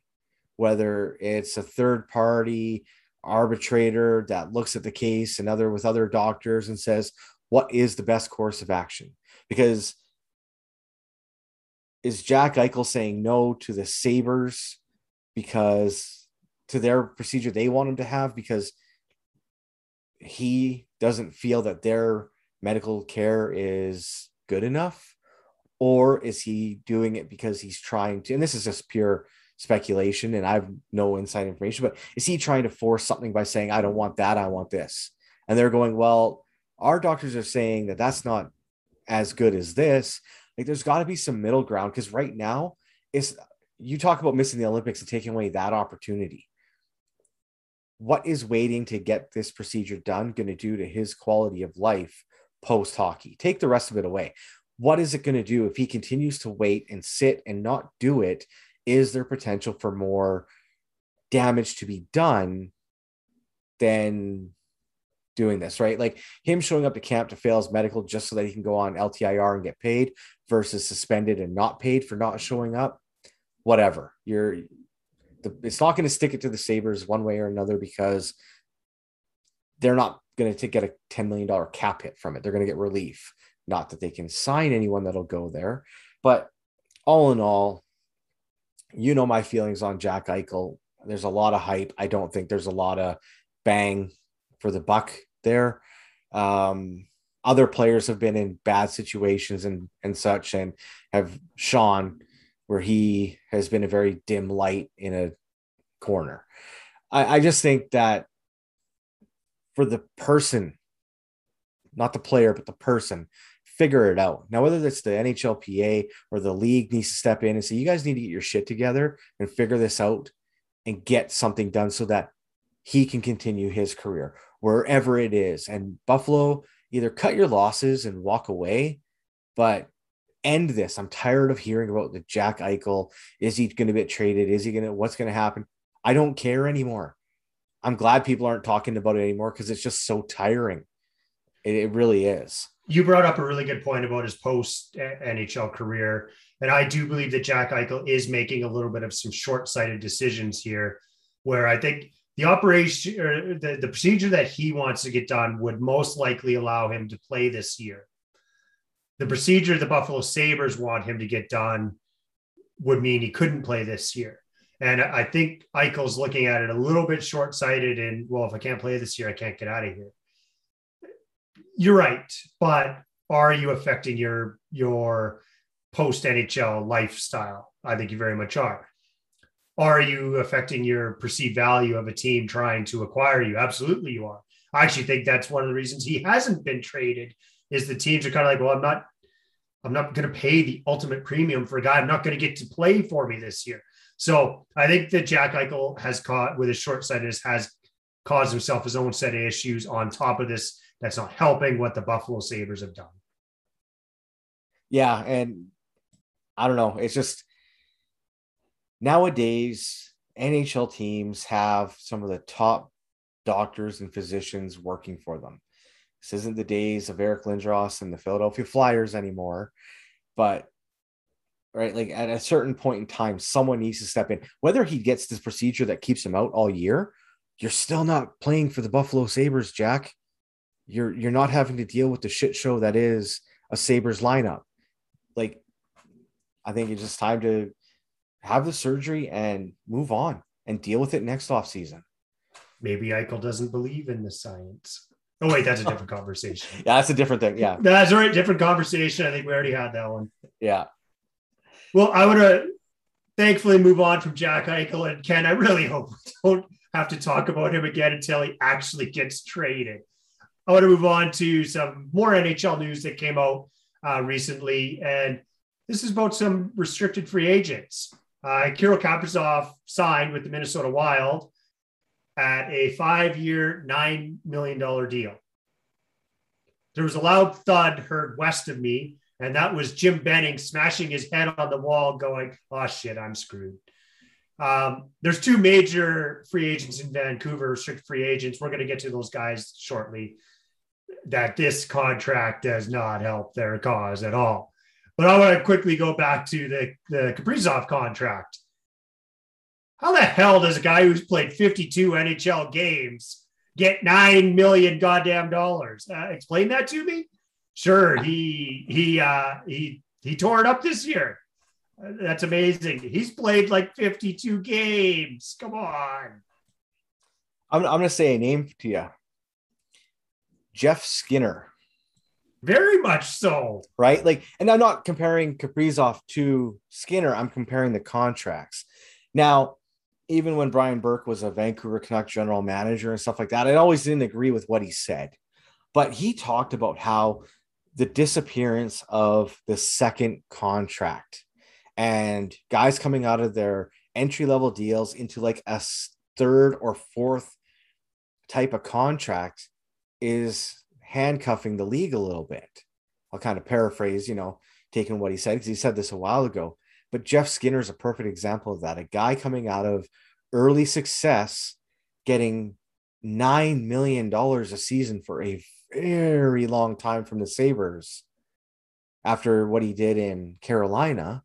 whether it's a third party, arbitrator that looks at the case and other with other doctors and says what is the best course of action because is Jack Eichel saying no to the Sabres because to their procedure they want him to have because he doesn't feel that their medical care is good enough or is he doing it because he's trying to and this is just pure speculation and I have no inside information, but is he trying to force something by saying, I don't want that, I want this? And they're going, well, our doctors are saying that that's not as good as this. Like there's got to be some middle ground because right now it's you talk about missing the Olympics and taking away that opportunity. What is waiting to get this procedure done going to do to his quality of life post hockey? Take the rest of it away. what is it going to do if he continues to wait and sit and not do it? Is there potential for more damage to be done than doing this, right? Like him showing up to camp to fail his medical just so that he can go on LTIR and get paid versus suspended and not paid for not showing up. Whatever. You're the, it's not going to stick it to the Sabres one way or another because they're not going to get a $10 million cap hit from it. They're going to get relief. Not that they can sign anyone that'll go there. But all in all, you know my feelings on Jack Eichel. There's a lot of hype. I don't think there's a lot of bang for the buck there. Um, other players have been in bad situations and and such, and have Sean, where he has been a very dim light in a corner. I, I just think that for the person, not the player, but the person, figure it out. Now, whether it's the NHLPA or the league needs to step in and say, you guys need to get your shit together and figure this out and get something done so that he can continue his career wherever it is. And Buffalo, either cut your losses and walk away, but end this. I'm tired of hearing about the Jack Eichel. Is he going to get traded? Is he going to, what's going to happen? I don't care anymore. I'm glad people aren't talking about it anymore because it's just so tiring. It, it really is. You brought up a really good point about his post eh, NHL career. And I do believe that Jack Eichel is making a little bit of some short sighted decisions here, where I think the operation or the, the procedure that he wants to get done would most likely allow him to play this year. The procedure the Buffalo Sabres want him to get done would mean he couldn't play this year. And I think Eichel's looking at it a little bit short sighted and, well, if I can't play this year, I can't get out of here. You're right. But are you affecting your, your post NHL lifestyle? I think you very much are. Are you affecting your perceived value of a team trying to acquire you? Absolutely, you are. I actually think that's one of the reasons he hasn't been traded. Is the teams are kind of like, well, I'm not, I'm not going to pay the ultimate premium for a guy I'm not going to get to play for me this year. So I think that Jack Eichel has caught with his short sightedness has caused himself his own set of issues on top of this. That's not helping what the Buffalo Sabres have done. Yeah, and I don't know. It's just nowadays NHL teams have some of the top doctors and physicians working for them. This isn't the days of Eric Lindros and the Philadelphia Flyers anymore, but right, like at a certain point in time, someone needs to step in. Whether he gets this procedure that keeps him out all year, you're still not playing for the Buffalo Sabres, Jack. You're you're not having to deal with the shit show that is a Sabres lineup. Like, I think it's just time to have the surgery and move on and deal with it next off season. Maybe Eichel doesn't believe in the science. Oh wait, that's a different conversation. yeah, that's a different thing. Yeah, that's a right. Different conversation. I think we already had that one. Yeah. Well, I want to thankfully move on from Jack Eichel and Ken. I really hope we don't have to talk about him again until he actually gets traded. I want to move on to some more NHL news that came out uh, recently, and this is about some restricted free agents. Uh, Kirill Kaprizov signed with the Minnesota Wild at a five year, $9 million deal. There was a loud thud heard west of me, and that was Jim Benning smashing his head on the wall, going, Oh shit, I'm screwed. Um, there's two major free agents in Vancouver, restricted free agents. We're going to get to those guys shortly. That this contract does not help their cause at all. But I want to quickly go back to the, the Kaprizov contract. How the hell does a guy who's played 52 NHL games get nine million goddamn dollars? Uh, explain that to me. Sure, he he uh, he he tore it up this year. Uh, that's amazing. He's played like 52 games. Come on. I'm, I'm going to say a name to you Jeff Skinner. Very much so. Right. Like, and I'm not comparing Kaprizov to Skinner. I'm comparing the contracts. Now, even when Brian Burke was a Vancouver Canuck general manager and stuff like that, I always didn't agree with what he said. But he talked about how the disappearance of the second contract and guys coming out of their entry level deals into like a third or fourth type of contract is handcuffing the league a little bit. I'll kind of paraphrase, you know, taking what he said because he said this a while ago. But Jeff Skinner is a perfect example of that. A guy coming out of early success, getting $9 million a season for a very long time from the Sabres after what he did in Carolina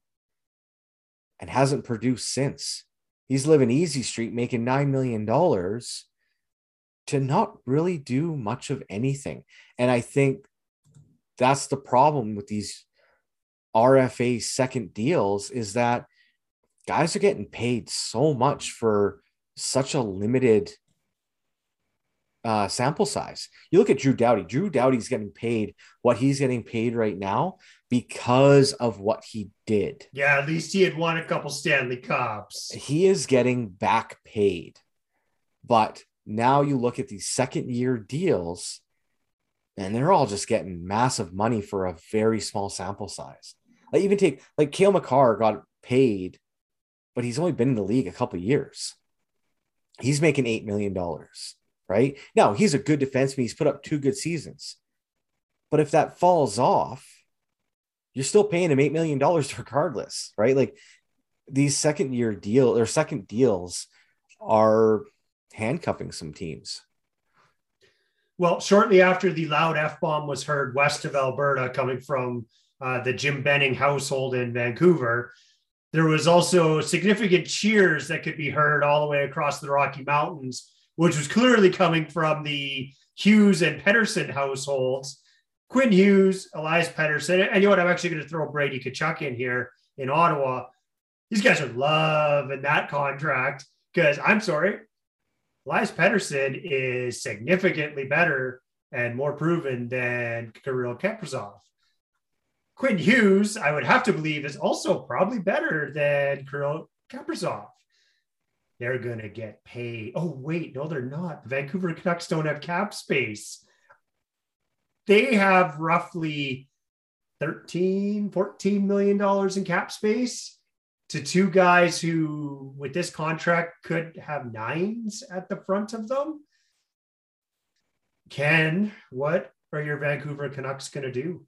and hasn't produced since. He's living easy street, making $9 million to not really do much of anything. And I think that's the problem with these RFA second deals is that guys are getting paid so much for such a limited uh, sample size. You look at Drew Doughty. Drew Doughty's getting paid what he's getting paid right now because of what he did. Yeah, at least he had won a couple Stanley Cups. He is getting back paid. But now you look at these second year deals, and they're all just getting massive money for a very small sample size. Like even take like Cale Makar got paid, but he's only been in the league a couple years. He's making eight million dollars right? Now he's a good defenseman. He's put up two good seasons. But if that falls off, you're still paying him $8 million regardless, right? Like these second year deal or second deals are handcuffing some teams. Well, shortly after the loud F bomb was heard west of Alberta, coming from uh, the Jim Benning household in Vancouver, there was also significant cheers that could be heard all the way across the Rocky Mountains which was clearly coming from the Hughes and Pettersson households. Quinn Hughes, Elias Pettersson, and you know what? I'm actually going to throw Brady Tkachuk in here in Ottawa. These guys are loving that contract because I'm sorry, Elias Pettersson is significantly better and more proven than Kirill Kaprizov. Quinn Hughes, I would have to believe, is also probably better than Kirill Kaprizov they're going to get paid. Oh, wait, no, they're not. The Vancouver Canucks don't have cap space. They have roughly 13, 14 million dollars in cap space to two guys who, with this contract, could have nines at the front of them. Ken, what are your Vancouver Canucks going to do?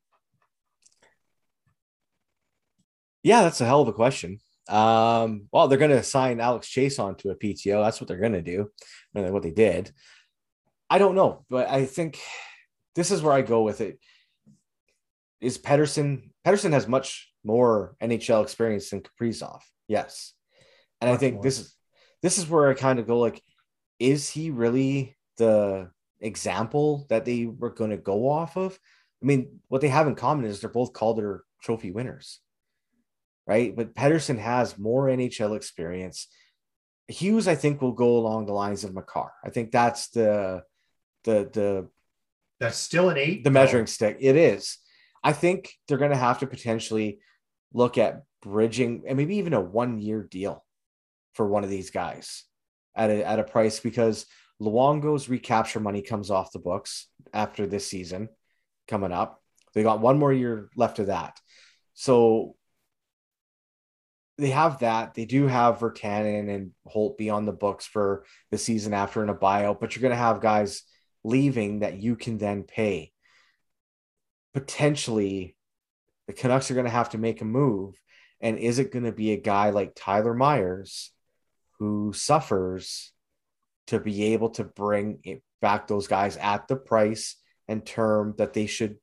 Yeah, that's a hell of a question. Um, well, they're going to sign Alex Chiasson to a PTO. That's what they're going to do. And what they did. I don't know, but I think this is where I go with it. Is Pettersson? Pettersson has much more NHL experience than Kaprizov. Yes, and I think this is this is where I kind of go like, is he really the example that they were going to go off of? I mean, what they have in common is they're both Calder Trophy winners right? But Pettersson has more NHL experience. Hughes, I think, will go along the lines of Makar. I think that's the the the that's still an eight. The measuring stick. It is. I think they're going to have to potentially look at bridging and maybe even a one year deal for one of these guys at a, at a price because Luongo's recapture money comes off the books after this season coming up. They got one more year left of that. So they have that. They do have Virtanen and Holtby on the books for the season after in a buyout, but you're going to have guys leaving that you can then pay. Potentially, the Canucks are going to have to make a move. And is it going to be a guy like Tyler Myers who suffers to be able to bring back those guys at the price and term that they should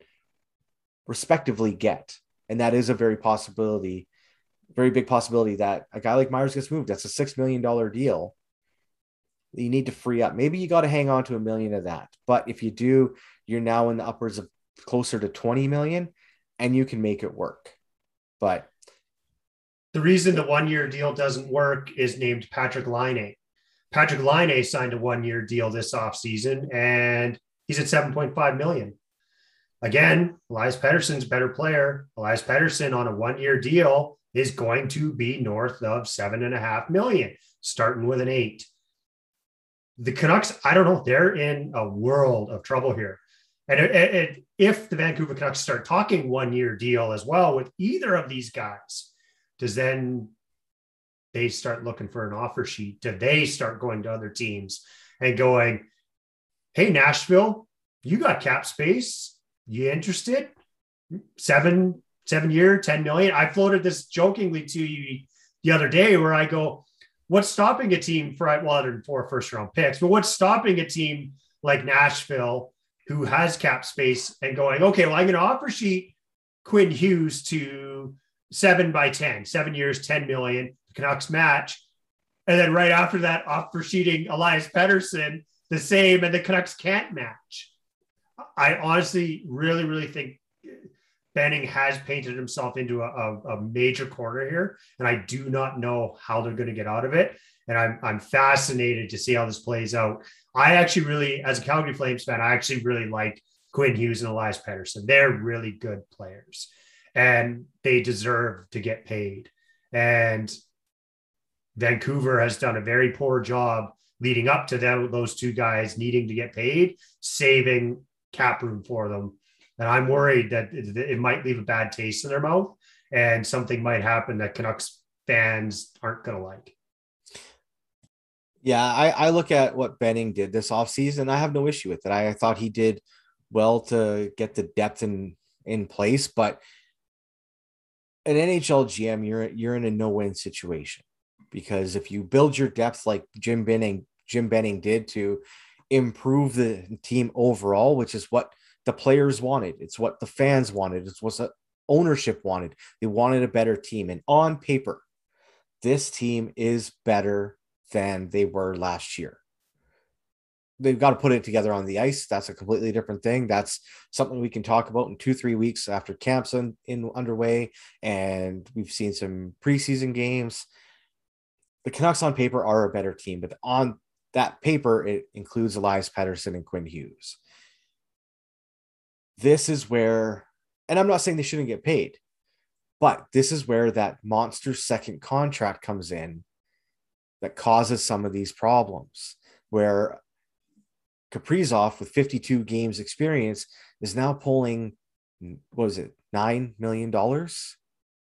respectively get? And that is a very possibility very big possibility that a guy like Myers gets moved. That's a six million dollar deal. You need to free up. Maybe you got to hang on to a million of that. But if you do, you're now in the upwards of closer to 20 million and you can make it work. But the reason the one year deal doesn't work is named Patrick Laine. Patrick Laine signed a one year deal this offseason and he's at 7.5 million. Again, Elias Pettersson's better player. Elias Pettersson on a one year deal is going to be north of seven and a half million, starting with an eight. The Canucks, I don't know, they're in a world of trouble here. And it, it, if the Vancouver Canucks start talking one year deal as well with either of these guys, does then they start looking for an offer sheet? Do they start going to other teams and going, hey, Nashville, you got cap space? You interested? seven, seven year, 10 million. I floated this jokingly to you the other day where I go, what's stopping a team for well, other first round picks, but what's stopping a team like Nashville who has cap space and going, okay, well, I'm going to offer sheet Quinn Hughes to seven by 10, seven years, 10 million. Canucks match. And then right after that, offer sheeting Elias Pettersson the same, and the Canucks can't match. I honestly really, really think Benning has painted himself into a, a, a, major corner here, and I do not know how they're going to get out of it. And I'm, I'm fascinated to see how this plays out. I actually really, as a Calgary Flames fan, I actually really like Quinn Hughes and Elias Pettersson. They're really good players, and they deserve to get paid. And Vancouver has done a very poor job leading up to them, those two guys needing to get paid, saving cap room for them. And I'm worried that it, might leave a bad taste in their mouth and something might happen that Canucks fans aren't going to like. Yeah, I, I look at what Benning did this offseason. I have no issue with it. I, I thought he did well to get the depth in in place, but an NHL GM, you're you're in a no-win situation because if you build your depth like Jim Benning, Jim Benning did to improve the team overall, which is what the players wanted. It's what the fans wanted. It's what the ownership wanted. They wanted a better team. And on paper, this team is better than they were last year. They've got to put it together on the ice. That's a completely different thing. That's something we can talk about in two, three weeks after camps in, in underway. And we've seen some preseason games the Canucks on paper are a better team, but on that paper, it includes Elias Pettersson and Quinn Hughes. This is where, and I'm not saying they shouldn't get paid, but this is where that monster second contract comes in that causes some of these problems. Where Kaprizov, with 52 games experience, is now pulling, what was it, $9 million?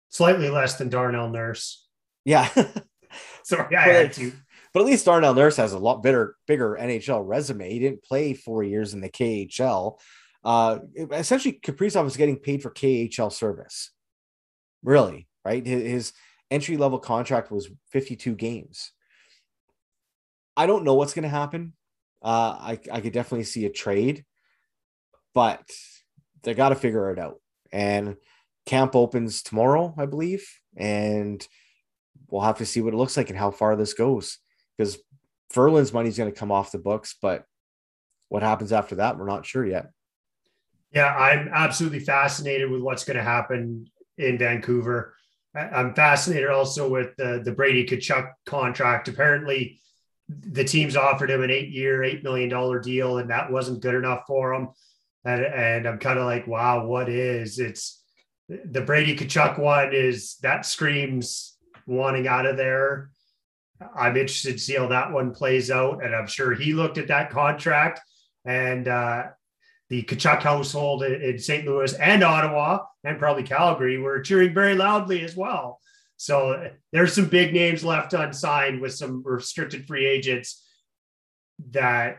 Slightly less than Darnell Nurse. Yeah. Sorry, I but, had to. But at least Darnell Nurse has a lot better, bigger NHL resume. He didn't play four years in the KHL. Uh, essentially, Kaprizov was getting paid for KHL service. Really, right? His, his entry level contract was 52 games. I don't know what's going to happen. Uh, I, I could definitely see a trade, but they got to figure it out. And camp opens tomorrow, I believe. And we'll have to see what it looks like and how far this goes because Ferland's money is going to come off the books, but what happens after that, we're not sure yet. Yeah, I'm absolutely fascinated with what's going to happen in Vancouver. I'm fascinated also with the, the Brady Tkachuk contract. Apparently, the teams offered him an eight million dollar deal, and that wasn't good enough for him. And, and I'm kind of like, wow, what is? It's the Brady Tkachuk one is that screams wanting out of there. I'm interested to see how that one plays out. And I'm sure he looked at that contract and uh, the Tkachuk household in St. Louis and Ottawa and probably Calgary were cheering very loudly as well. So there's some big names left unsigned with some restricted free agents that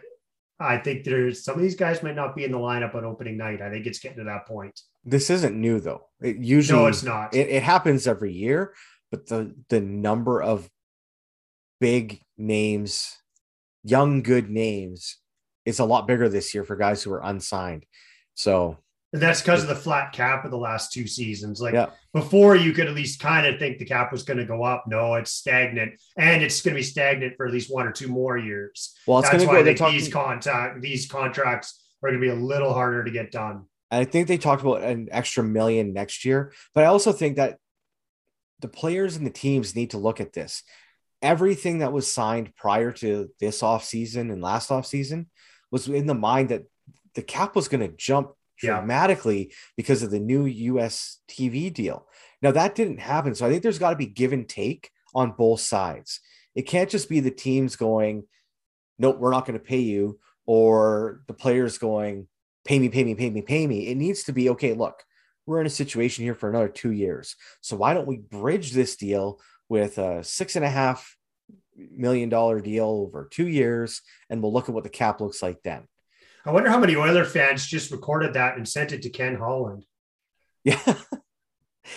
I think there's some of these guys might not be in the lineup on opening night. I think it's getting to that point. This isn't new though. It usually no, it's not. It, it happens every year but the the number of big names, young good names, is a lot bigger this year for guys who are unsigned. So that's because of the flat cap of the last two seasons. Like yeah. before, you could at least kind of think the cap was going to go up. No, it's stagnant, and it's going to be stagnant for at least one or two more years. Well, it's that's why go, talking, these contact these contracts are going to be a little harder to get done. I think they talked about an extra million next year, but I also think that the players and the teams need to look at this. Everything that was signed prior to this offseason and last offseason was in the mind that the cap was going to jump dramatically yeah. because of the new US TV deal. Now that didn't happen. So I think there's got to be give and take on both sides. It can't just be the teams going, nope, we're not going to pay you, or the players going, pay me, pay me, pay me, pay me. It needs to be okay, look, we're in a situation here for another two years. So why don't we bridge this deal with a six and a half million dollar deal over two years, and we'll look at what the cap looks like then. I wonder how many Oiler fans just recorded that and sent it to Ken Holland. Yeah.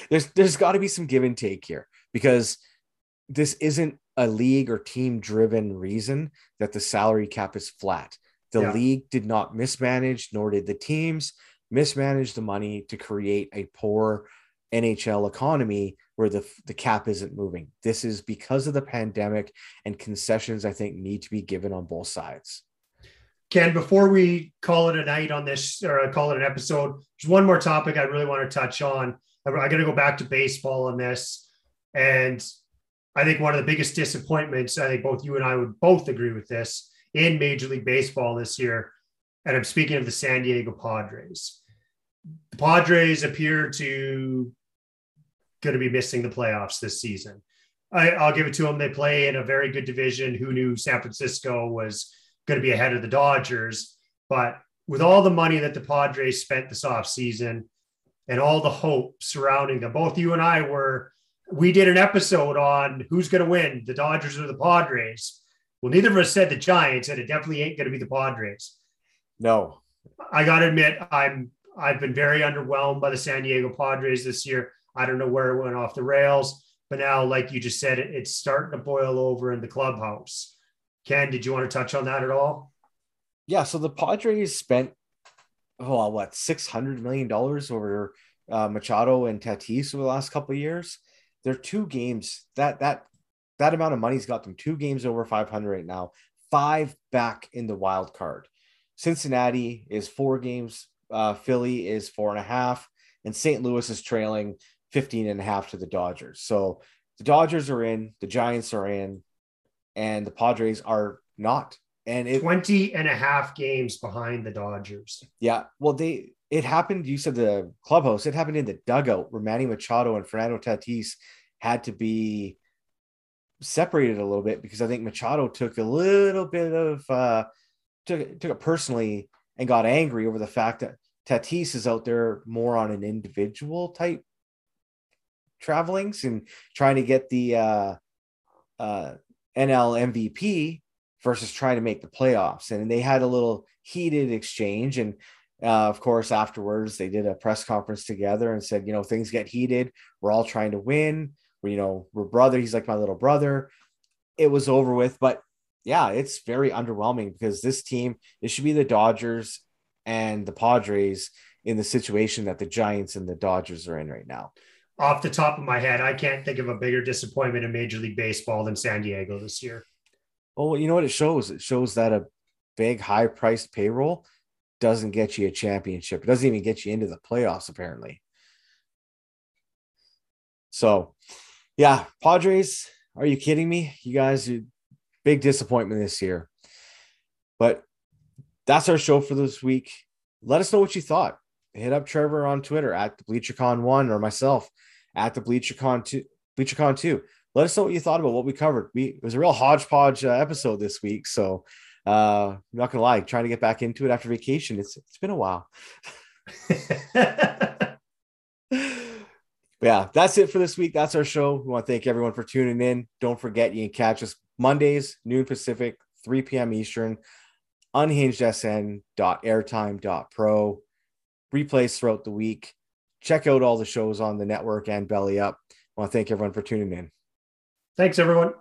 there's there's got to be some give and take here because this isn't a league or team driven reason that the salary cap is flat. The yeah. league did not mismanage, nor did the teams mismanage the money to create a poor NHL economy where the, the cap isn't moving. This is because of the pandemic and concessions, I think, need to be given on both sides. Ken, before we call it a night on this or call it an episode, there's one more topic I really want to touch on. I got to go back to baseball on this. And I think one of the biggest disappointments, I think both you and I would both agree with this in Major League Baseball this year. And I'm speaking of the San Diego Padres. The Padres appear to going to be missing the playoffs this season. I, will give it to them. They play in a very good division. Who knew San Francisco was going to be ahead of the Dodgers? But with all the money that the Padres spent this offseason and all the hope surrounding them, both you and I were, we did an episode on who's going to win, the Dodgers or the Padres. Well, neither of us said the Giants, and it definitely ain't going to be the Padres. No. I got to admit, I'm I've been very underwhelmed by the San Diego Padres this year. I don't know where it went off the rails, but now, like you just said, it, it's starting to boil over in the clubhouse. Ken, did you want to touch on that at all? Yeah. So the Padres spent, oh, what, $600 million over uh, Machado and Tatis over the last couple of years. They're two games that, that, that amount of money's got them two games over 500 right now, five back in the wild card. Cincinnati is four games. Uh, Philly is four and a half, and St. Louis is trailing 15 and a half to the Dodgers. So the Dodgers are in, the Giants are in, and the Padres are not. And it 20 and a half games behind the Dodgers. Yeah. Well, they it happened. You said the clubhouse, it happened in the dugout where Manny Machado and Fernando Tatis had to be separated a little bit because I think Machado took a little bit of uh took, took it personally and got angry over the fact that Tatis is out there more on an individual type travelings and trying to get the uh, uh, NL MVP versus trying to make the playoffs. And they had a little heated exchange. And uh, of course, afterwards, they did a press conference together and said, you know, things get heated. We're all trying to win. We, you know, we're brother. He's like my little brother. It was over with. But yeah, it's very underwhelming because this team, it should be the Dodgers and the Padres in the situation that the Giants and the Dodgers are in right now off the top of my head, I can't think of a bigger disappointment in Major League Baseball than San Diego this year. Well, you know what it shows? It shows that a big, high priced payroll doesn't get you a championship. It doesn't even get you into the playoffs, apparently. So, yeah, Padres, are you kidding me? You guys, big disappointment this year. But that's our show for this week. Let us know what you thought. Hit up Trevor on Twitter at the BleacherCon1 or myself at the BleacherCon two, BleacherCon two. Let us know what you thought about what we covered. We it was a real hodgepodge uh, episode this week, so uh, I'm not gonna lie, trying to get back into it after vacation. It's it's been a while. yeah, that's it for this week. That's our show. We want to thank everyone for tuning in. Don't forget you can catch us Mondays, noon Pacific, 3 p.m. Eastern, unhingedsn.airtime.pro. Replays throughout the week check out all the shows on the network and Belly Up. I want to thank everyone for tuning in. Thanks, everyone.